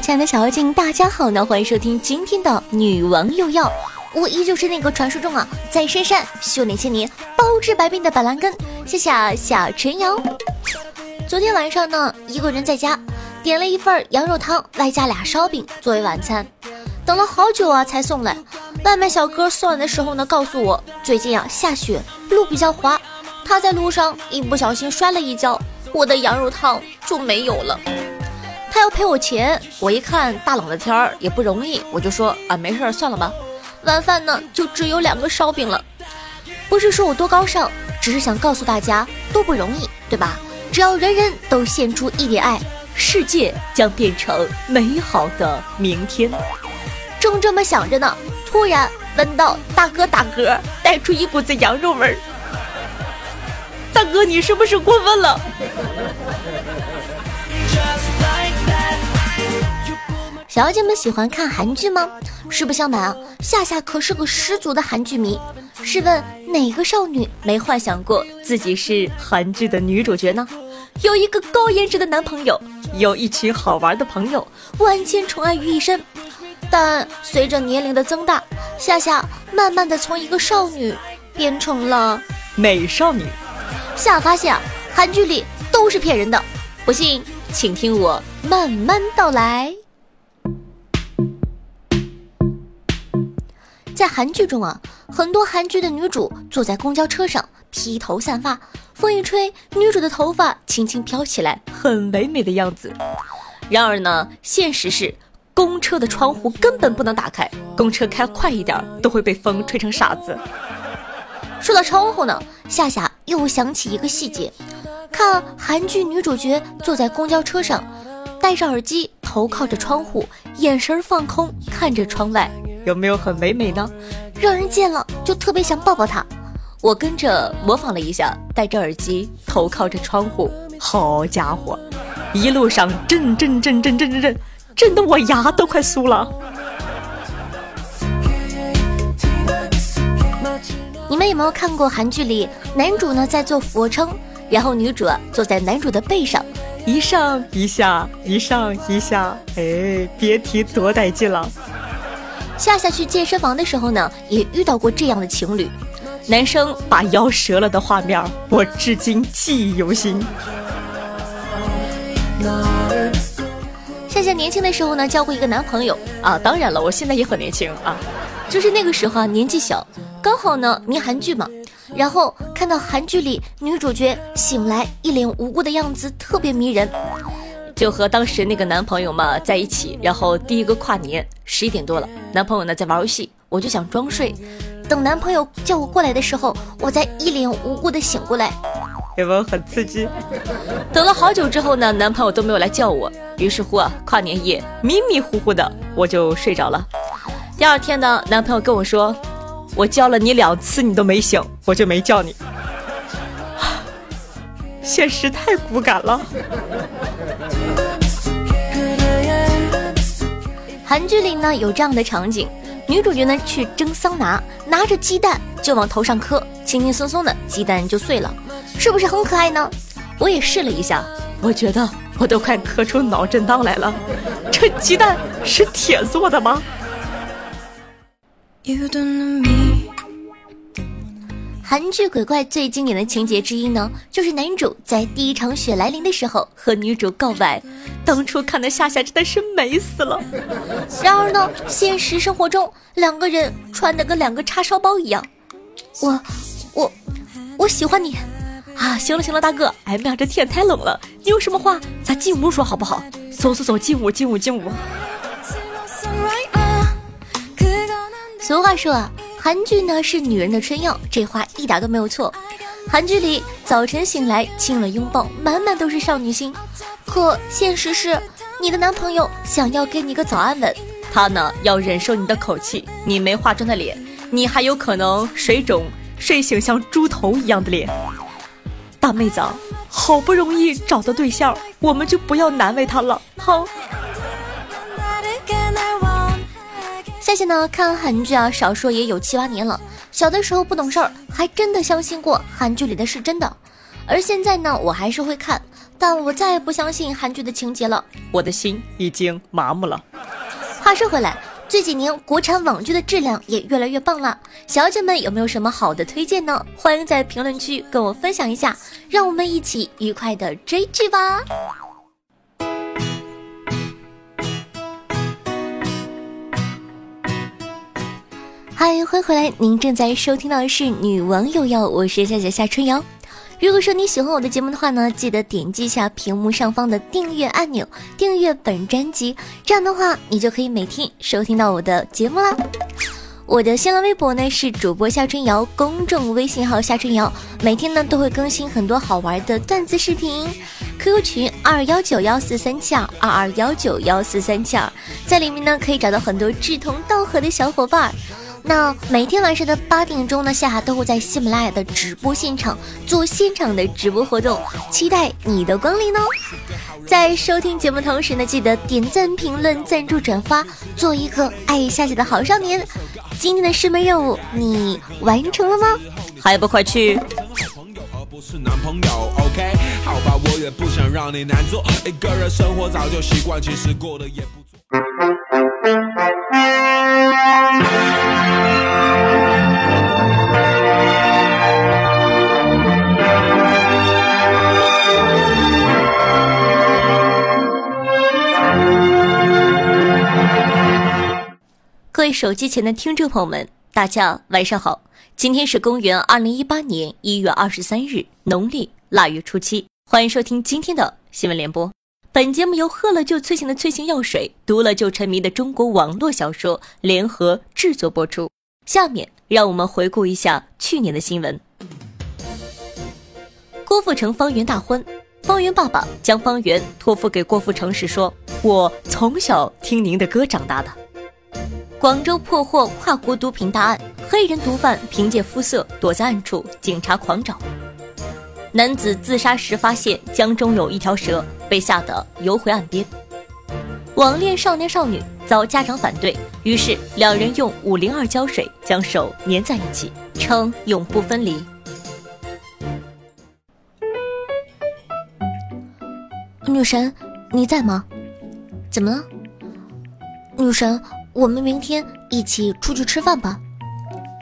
亲爱的小妖精，大家好呢！欢迎收听今天的女王又要，我依旧是那个传说中啊，在深山修炼千年、包治百病的板蓝根。谢谢小陈瑶。昨天晚上呢，一个人在家点了一份羊肉汤，外加俩烧饼作为晚餐，等了好久啊才送来。外卖小哥送来的时候呢，告诉我最近啊下雪，路比较滑，他在路上一不小心摔了一跤，我的羊肉汤就没有了。他要赔我钱，我一看大冷的天儿也不容易，我就说啊，没事儿，算了吧。晚饭呢就只有两个烧饼了，不是说我多高尚，只是想告诉大家都不容易，对吧？只要人人都献出一点爱，世界将变成美好的明天。正这么想着呢，突然闻到大哥打嗝，带出一股子羊肉味儿。大哥，你是不是过分了？小妖精们喜欢看韩剧吗？实不相瞒啊，夏夏可是个十足的韩剧迷。试问哪个少女没幻想过自己是韩剧的女主角呢？有一个高颜值的男朋友，有一群好玩的朋友，万千宠爱于一身。但随着年龄的增大，夏夏慢慢的从一个少女变成了美少女。夏发现啊，韩剧里都是骗人的，不信请听我慢慢道来。在韩剧中啊，很多韩剧的女主坐在公交车上，披头散发，风一吹，女主的头发轻轻飘起来，很唯美的样子。然而呢，现实是公车的窗户根本不能打开，公车开快一点都会被风吹成傻子。说到窗户呢，夏夏又想起一个细节，看韩剧女主角坐在公交车上，戴着耳机，头靠着窗户，眼神放空，看着窗外。有没有很唯美呢？让人见了就特别想抱抱他。我跟着模仿了一下，戴着耳机，头靠着窗户。好家伙，一路上震震震震震震震，震得我牙都快酥了。你们有没有看过韩剧里男主呢在做俯卧撑，然后女主啊坐在男主的背上，一上一下，一上一下，哎，别提多带劲了。夏夏去健身房的时候呢，也遇到过这样的情侣，男生把腰折了的画面，我至今记忆犹新。夏夏年轻的时候呢，交过一个男朋友啊，当然了，我现在也很年轻啊，就是那个时候啊，年纪小，刚好呢迷韩剧嘛，然后看到韩剧里女主角醒来一脸无辜的样子，特别迷人。就和当时那个男朋友嘛在一起，然后第一个跨年十一点多了，男朋友呢在玩游戏，我就想装睡，等男朋友叫我过来的时候，我再一脸无辜的醒过来，有没有很刺激？等了好久之后呢，男朋友都没有来叫我，于是乎啊，跨年夜迷迷糊糊的我就睡着了。第二天呢，男朋友跟我说，我叫了你两次你都没醒，我就没叫你。现实太骨感了。韩剧里呢有这样的场景，女主角呢去蒸桑拿，拿着鸡蛋就往头上磕，轻轻松松的鸡蛋就碎了，是不是很可爱呢？我也试了一下，我觉得我都快磕出脑震荡来了。这鸡蛋是铁做的吗？韩剧鬼怪最经典的情节之一呢，就是男主在第一场雪来临的时候和女主告白。当初看的夏夏真的是美死了。然而呢，现实生活中两个人穿的跟两个叉烧包一样。我，我，我喜欢你啊！行了行了，大哥，哎呀，这天太冷了，你有什么话咱进屋说好不好？走走走，进屋进屋进屋。俗话说啊。韩剧呢是女人的春药，这话一点都没有错。韩剧里早晨醒来亲吻拥抱，满满都是少女心。可现实是，你的男朋友想要给你个早安吻，他呢要忍受你的口气，你没化妆的脸，你还有可能水肿，睡醒像猪头一样的脸。大妹子，好不容易找到对象，我们就不要难为他了，好。夏夏呢，看韩剧啊，少说也有七八年了。小的时候不懂事儿，还真的相信过韩剧里的是真的。而现在呢，我还是会看，但我再也不相信韩剧的情节了，我的心已经麻木了。话说回来，这几年国产网剧的质量也越来越棒了，小姐们有没有什么好的推荐呢？欢迎在评论区跟我分享一下，让我们一起愉快的追剧吧。嗨，欢迎回来！您正在收听到的是《女王有药》，我是夏夏夏春瑶。如果说你喜欢我的节目的话呢，记得点击一下屏幕上方的订阅按钮，订阅本专辑，这样的话你就可以每天收听到我的节目啦。我的新浪微博呢是主播夏春瑶，公众微信号夏春瑶，每天呢都会更新很多好玩的段子视频。QQ 群二幺九幺四三七二二二幺九幺四三七二，在里面呢可以找到很多志同道合的小伙伴。那每天晚上的八点钟呢，夏夏都会在喜马拉雅的直播现场做现场的直播活动，期待你的光临哦！在收听节目同时呢，记得点赞、评论、赞助、转发，做一个爱夏夏的好少年。今天的师门任务你完成了吗？还不快去！各手机前的听众朋友们，大家晚上好！今天是公元二零一八年一月二十三日，农历腊月初七。欢迎收听今天的新闻联播。本节目由喝了就催情的催情药水、读了就沉迷的中国网络小说联合制作播出。下面让我们回顾一下去年的新闻。郭富城、方圆大婚，方圆爸爸将方圆托付给郭富城时说：“我从小听您的歌长大的。”广州破获跨国毒品大案，黑人毒贩凭借肤色躲在暗处，警察狂找。男子自杀时发现江中有一条蛇，被吓得游回岸边。网恋少年少女遭家长反对，于是两人用五零二胶水将手粘在一起，称永不分离。女神，你在吗？怎么了？女神。我们明天一起出去吃饭吧，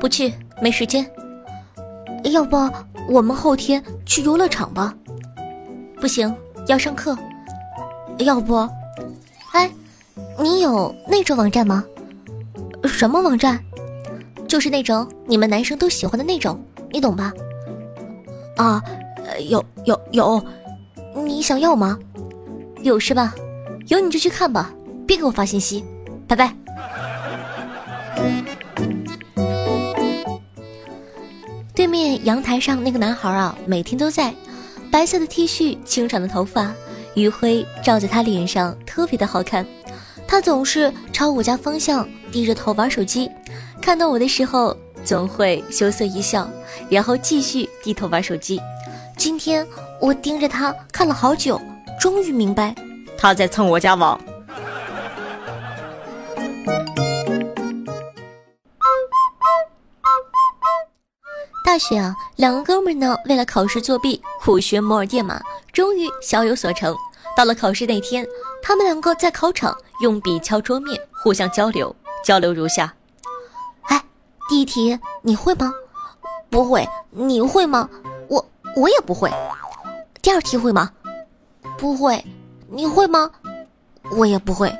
不去没时间。要不我们后天去游乐场吧？不行，要上课。要不，哎，你有那种网站吗？什么网站？就是那种你们男生都喜欢的那种，你懂吧？啊，有有有，你想要吗？有是吧？有你就去看吧，别给我发信息，拜拜。对面阳台上那个男孩啊，每天都在，白色的 T 恤，清爽的头发，余晖照在他脸上特别的好看。他总是朝我家方向低着头玩手机，看到我的时候总会羞涩一笑，然后继续低头玩手机。今天我盯着他看了好久，终于明白他在蹭我家网。大学啊，两个哥们呢，为了考试作弊，苦学摩尔电码，终于小有所成。到了考试那天，他们两个在考场用笔敲桌面，互相交流。交流如下：哎，第一题你会吗？不会。你会吗？我我也不会。第二题会吗？不会。你会吗？我也不会。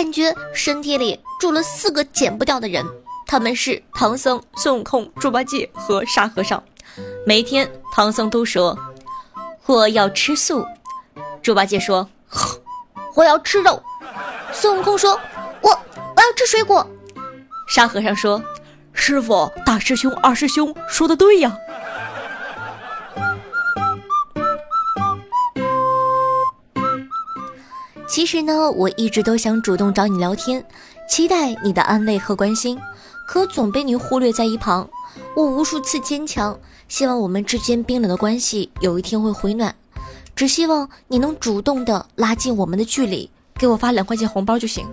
感觉身体里住了四个减不掉的人，他们是唐僧、孙悟空、猪八戒和沙和尚。每天唐僧都说我要吃素，猪八戒说我要吃肉，孙悟空说我我要吃水果，沙和尚说师傅、大师兄、二师兄说的对呀。其实呢，我一直都想主动找你聊天，期待你的安慰和关心，可总被你忽略在一旁。我无数次坚强，希望我们之间冰冷的关系有一天会回暖，只希望你能主动的拉近我们的距离，给我发两块钱红包就行。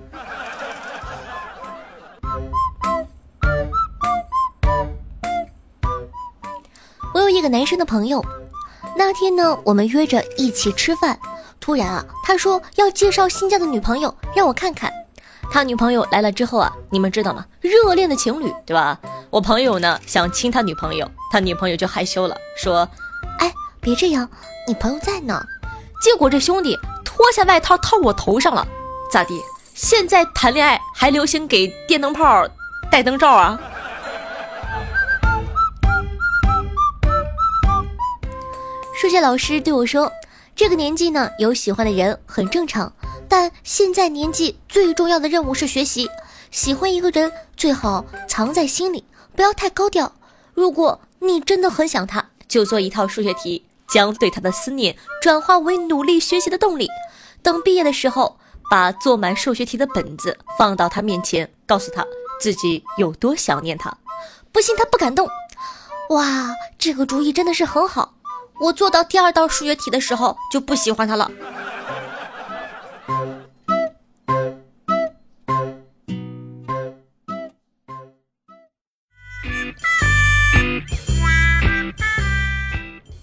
我有一个男生的朋友。那天呢，我们约着一起吃饭，突然啊，他说要介绍新交的女朋友让我看看。他女朋友来了之后啊，你们知道吗？热恋的情侣，对吧？我朋友呢想亲他女朋友，他女朋友就害羞了，说：“哎，别这样，你朋友在呢。”结果这兄弟脱下外套套我头上了，咋地？现在谈恋爱还流行给电灯泡戴灯罩啊？数学老师对我说：“这个年纪呢，有喜欢的人很正常。但现在年纪最重要的任务是学习。喜欢一个人最好藏在心里，不要太高调。如果你真的很想他，就做一套数学题，将对他的思念转化为努力学习的动力。等毕业的时候，把做满数学题的本子放到他面前，告诉他自己有多想念他。不信他不敢动。哇，这个主意真的是很好。”我做到第二道数学题的时候就不喜欢他了。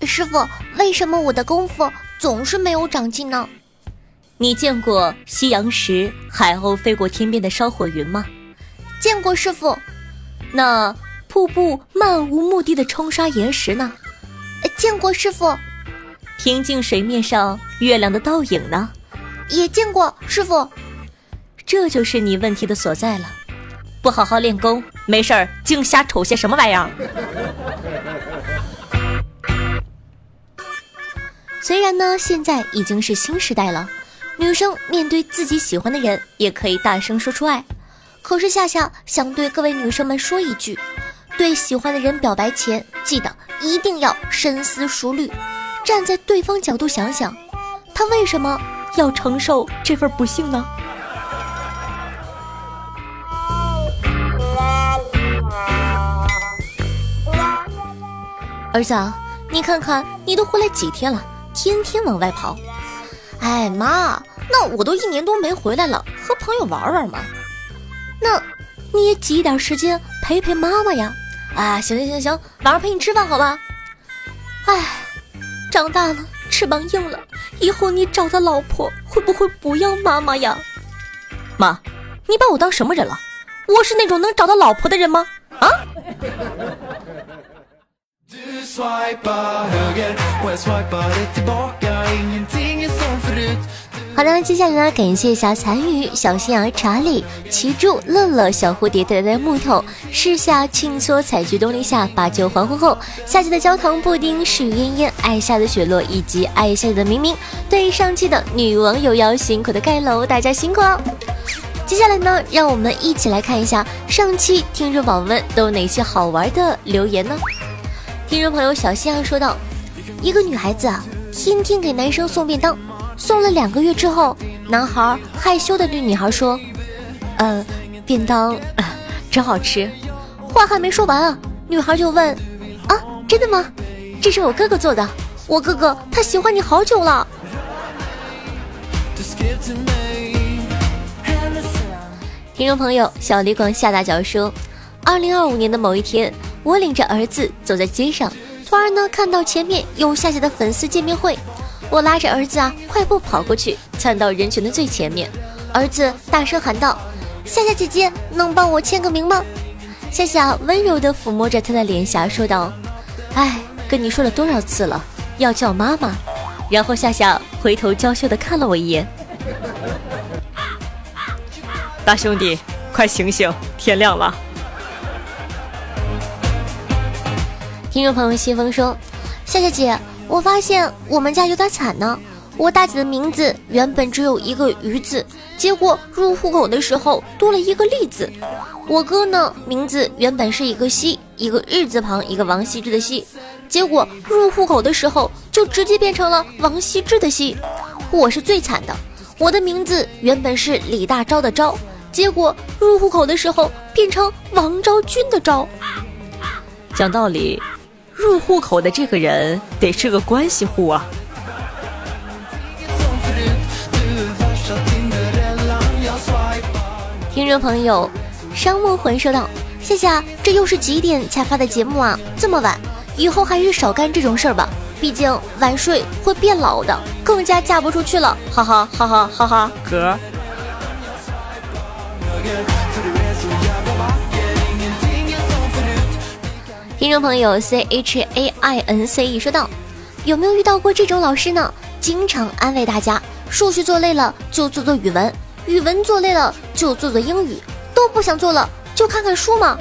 师傅，为什么我的功夫总是没有长进呢？你见过夕阳时海鸥飞过天边的烧火云吗？见过，师傅。那瀑布漫无目的的冲刷岩石呢？见过师傅，平静水面上月亮的倒影呢，也见过师傅。这就是你问题的所在了，不好好练功，没事儿净瞎瞅些什么玩意儿。虽然呢，现在已经是新时代了，女生面对自己喜欢的人也可以大声说出爱，可是夏夏想对各位女生们说一句。对喜欢的人表白前，记得一定要深思熟虑，站在对方角度想想，他为什么要承受这份不幸呢？儿子，你看看，你都回来几天了，天天往外跑。哎妈，那我都一年多没回来了，和朋友玩玩嘛。那你也挤一点时间陪陪妈妈呀。啊，行行行行，晚上陪你吃饭好吧？哎，长大了，翅膀硬了，以后你找的老婆会不会不要妈妈呀？妈，你把我当什么人了？我是那种能找到老婆的人吗？啊？好的，接下来呢，感谢一下残雨、小心儿、查理、奇柱、乐乐、小蝴蝶带来的木头、世下轻搓采菊东篱下、把酒还婚后、夏季的焦糖布丁、许嫣嫣、爱夏的雪落以及爱夏的明明。对上期的女网友要辛苦的盖楼，大家辛苦了。接下来呢，让我们一起来看一下上期听众宝宝们都有哪些好玩的留言呢？听众朋友小心儿说道：“一个女孩子啊，天天给男生送便当。”送了两个月之后，男孩害羞的对女孩说：“呃，便当 真好吃。”话还没说完啊，女孩就问：“啊，真的吗？这是我哥哥做的，我哥哥他喜欢你好久了。”听众朋友小李广下大脚说：“二零二五年的某一天，我领着儿子走在街上，突然呢看到前面有夏夏的粉丝见面会。”我拉着儿子啊，快步跑过去，窜到人群的最前面。儿子大声喊道：“夏夏姐姐，能帮我签个名吗？”夏夏温柔地抚摸着他的脸颊，说道：“哎，跟你说了多少次了，要叫妈妈。”然后夏夏回头娇羞地看了我一眼。大兄弟，快醒醒，天亮了。听众朋友西风说：“夏夏姐。”我发现我们家有点惨呢。我大姐的名字原本只有一个鱼字，结果入户口的时候多了一个利字。我哥呢，名字原本是一个西，一个日字旁，一个王羲之的羲，结果入户口的时候就直接变成了王羲之的羲。我是最惨的，我的名字原本是李大钊的钊，结果入户口的时候变成王昭君的昭。讲道理。入户口的这个人得是个关系户啊！听众朋友，商梦魂说道：“夏夏，这又是几点才发的节目啊？这么晚，以后还是少干这种事儿吧，毕竟晚睡会变老的，更加嫁不出去了，哈哈哈哈哈哈！哥。听众朋友 C H A I N C E 说道：“有没有遇到过这种老师呢？经常安慰大家，数学做累了就做做语文，语文做累了就做做英语，都不想做了就看看书嘛。”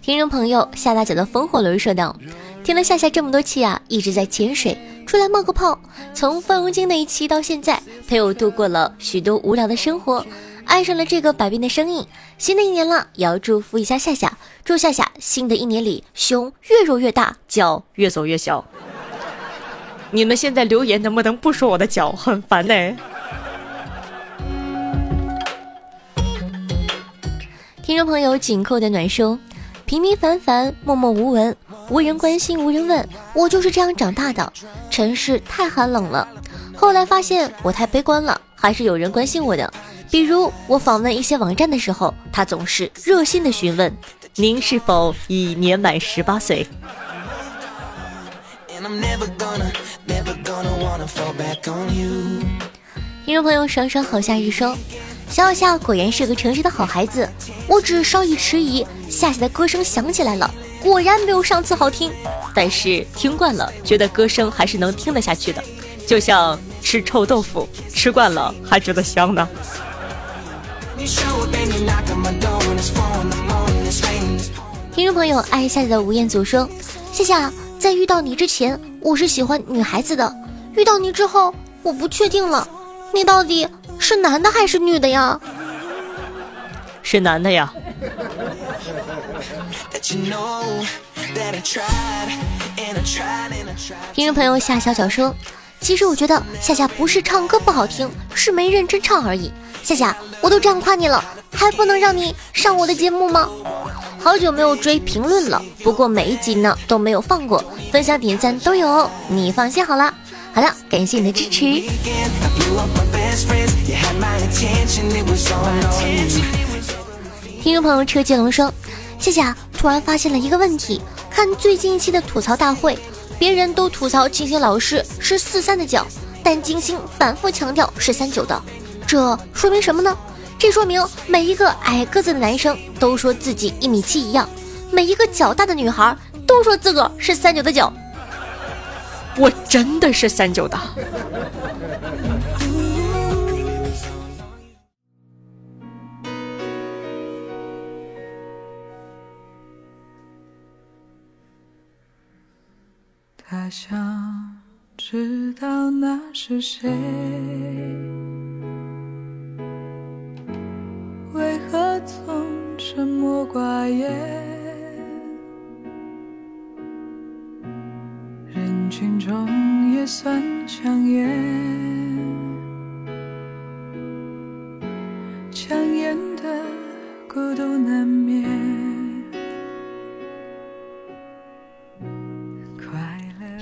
听众朋友夏大脚的风火轮说道：“听了夏夏这么多期啊，一直在潜水，出来冒个泡。从范荣金那一期到现在，陪我度过了许多无聊的生活。”爱上了这个百变的声音，新的一年了，也要祝福一下夏夏，祝夏夏新的一年里胸越揉越大，脚越走越小。你们现在留言能不能不说我的脚很烦呢？听众朋友紧扣的暖说，平平凡凡，默默无闻，无人关心，无人问，我就是这样长大的。城市太寒冷了，后来发现我太悲观了，还是有人关心我的。比如我访问一些网站的时候，他总是热心的询问：“您是否已年满十八岁？”听众朋友，爽爽好夏日说：“小夏果然是个诚实的好孩子。”我只稍一迟疑，夏夏的歌声响起来了，果然没有上次好听，但是听惯了，觉得歌声还是能听得下去的，就像吃臭豆腐，吃惯了还觉得香呢。听众朋友，爱夏夏的吴彦祖说：“夏夏，在遇到你之前，我是喜欢女孩子的；遇到你之后，我不确定了，你到底是男的还是女的呀？”是男的呀。听众朋友夏小小说：“其实我觉得夏夏不是唱歌不好听，是没认真唱而已。”夏夏，我都这样夸你了，还不能让你上我的节目吗？好久没有追评论了，不过每一集呢都没有放过，分享点赞都有，你放心好了。好了，感谢你的支持。听众朋友车接龙说，夏夏突然发现了一个问题，看最近一期的吐槽大会，别人都吐槽金星老师是四三的脚，但金星反复强调是三九的。这说明什么呢？这说明每一个矮个子的男生都说自己一米七一样，每一个脚大的女孩都说自个儿是三九的脚。我真的是三九的。他想知道那是谁。为何总沉默寡言？人群中也算抢眼，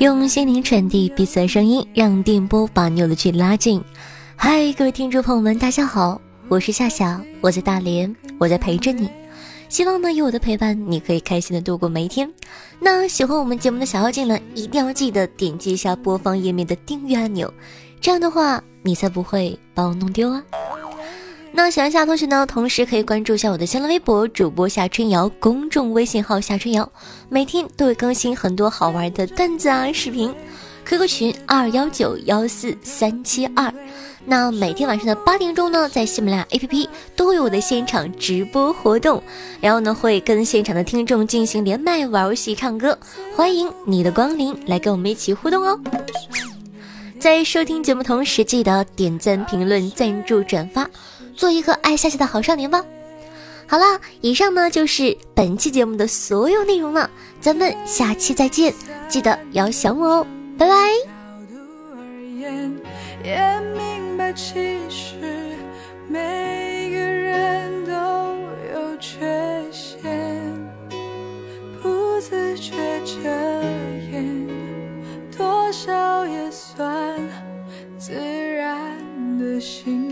用心灵传递彼此的声音，让电波把你我的距离拉近。嗨，各位听众朋友们，大家好。我是夏夏，我在大连，我在陪着你。希望呢，有我的陪伴，你可以开心的度过每一天。那喜欢我们节目的小妖精呢，一定要记得点击一下播放页面的订阅按钮，这样的话，你才不会把我弄丢啊。那喜欢夏同学呢，同时可以关注一下我的新浪微博主播夏春瑶，公众微信号夏春瑶，每天都会更新很多好玩的段子啊、视频。QQ 群二幺九幺四三七二。那每天晚上的八点钟呢，在喜马拉雅 APP 都会有我的现场直播活动，然后呢会跟现场的听众进行连麦玩游戏、唱歌，欢迎你的光临，来跟我们一起互动哦。在收听节目同时，记得点赞、评论、赞助、转发，做一个爱夏夏的好少年吧。好啦，以上呢就是本期节目的所有内容了，咱们下期再见，记得要想我哦，拜拜。其实每个人都有缺陷，不自觉遮掩，多少也算自然的行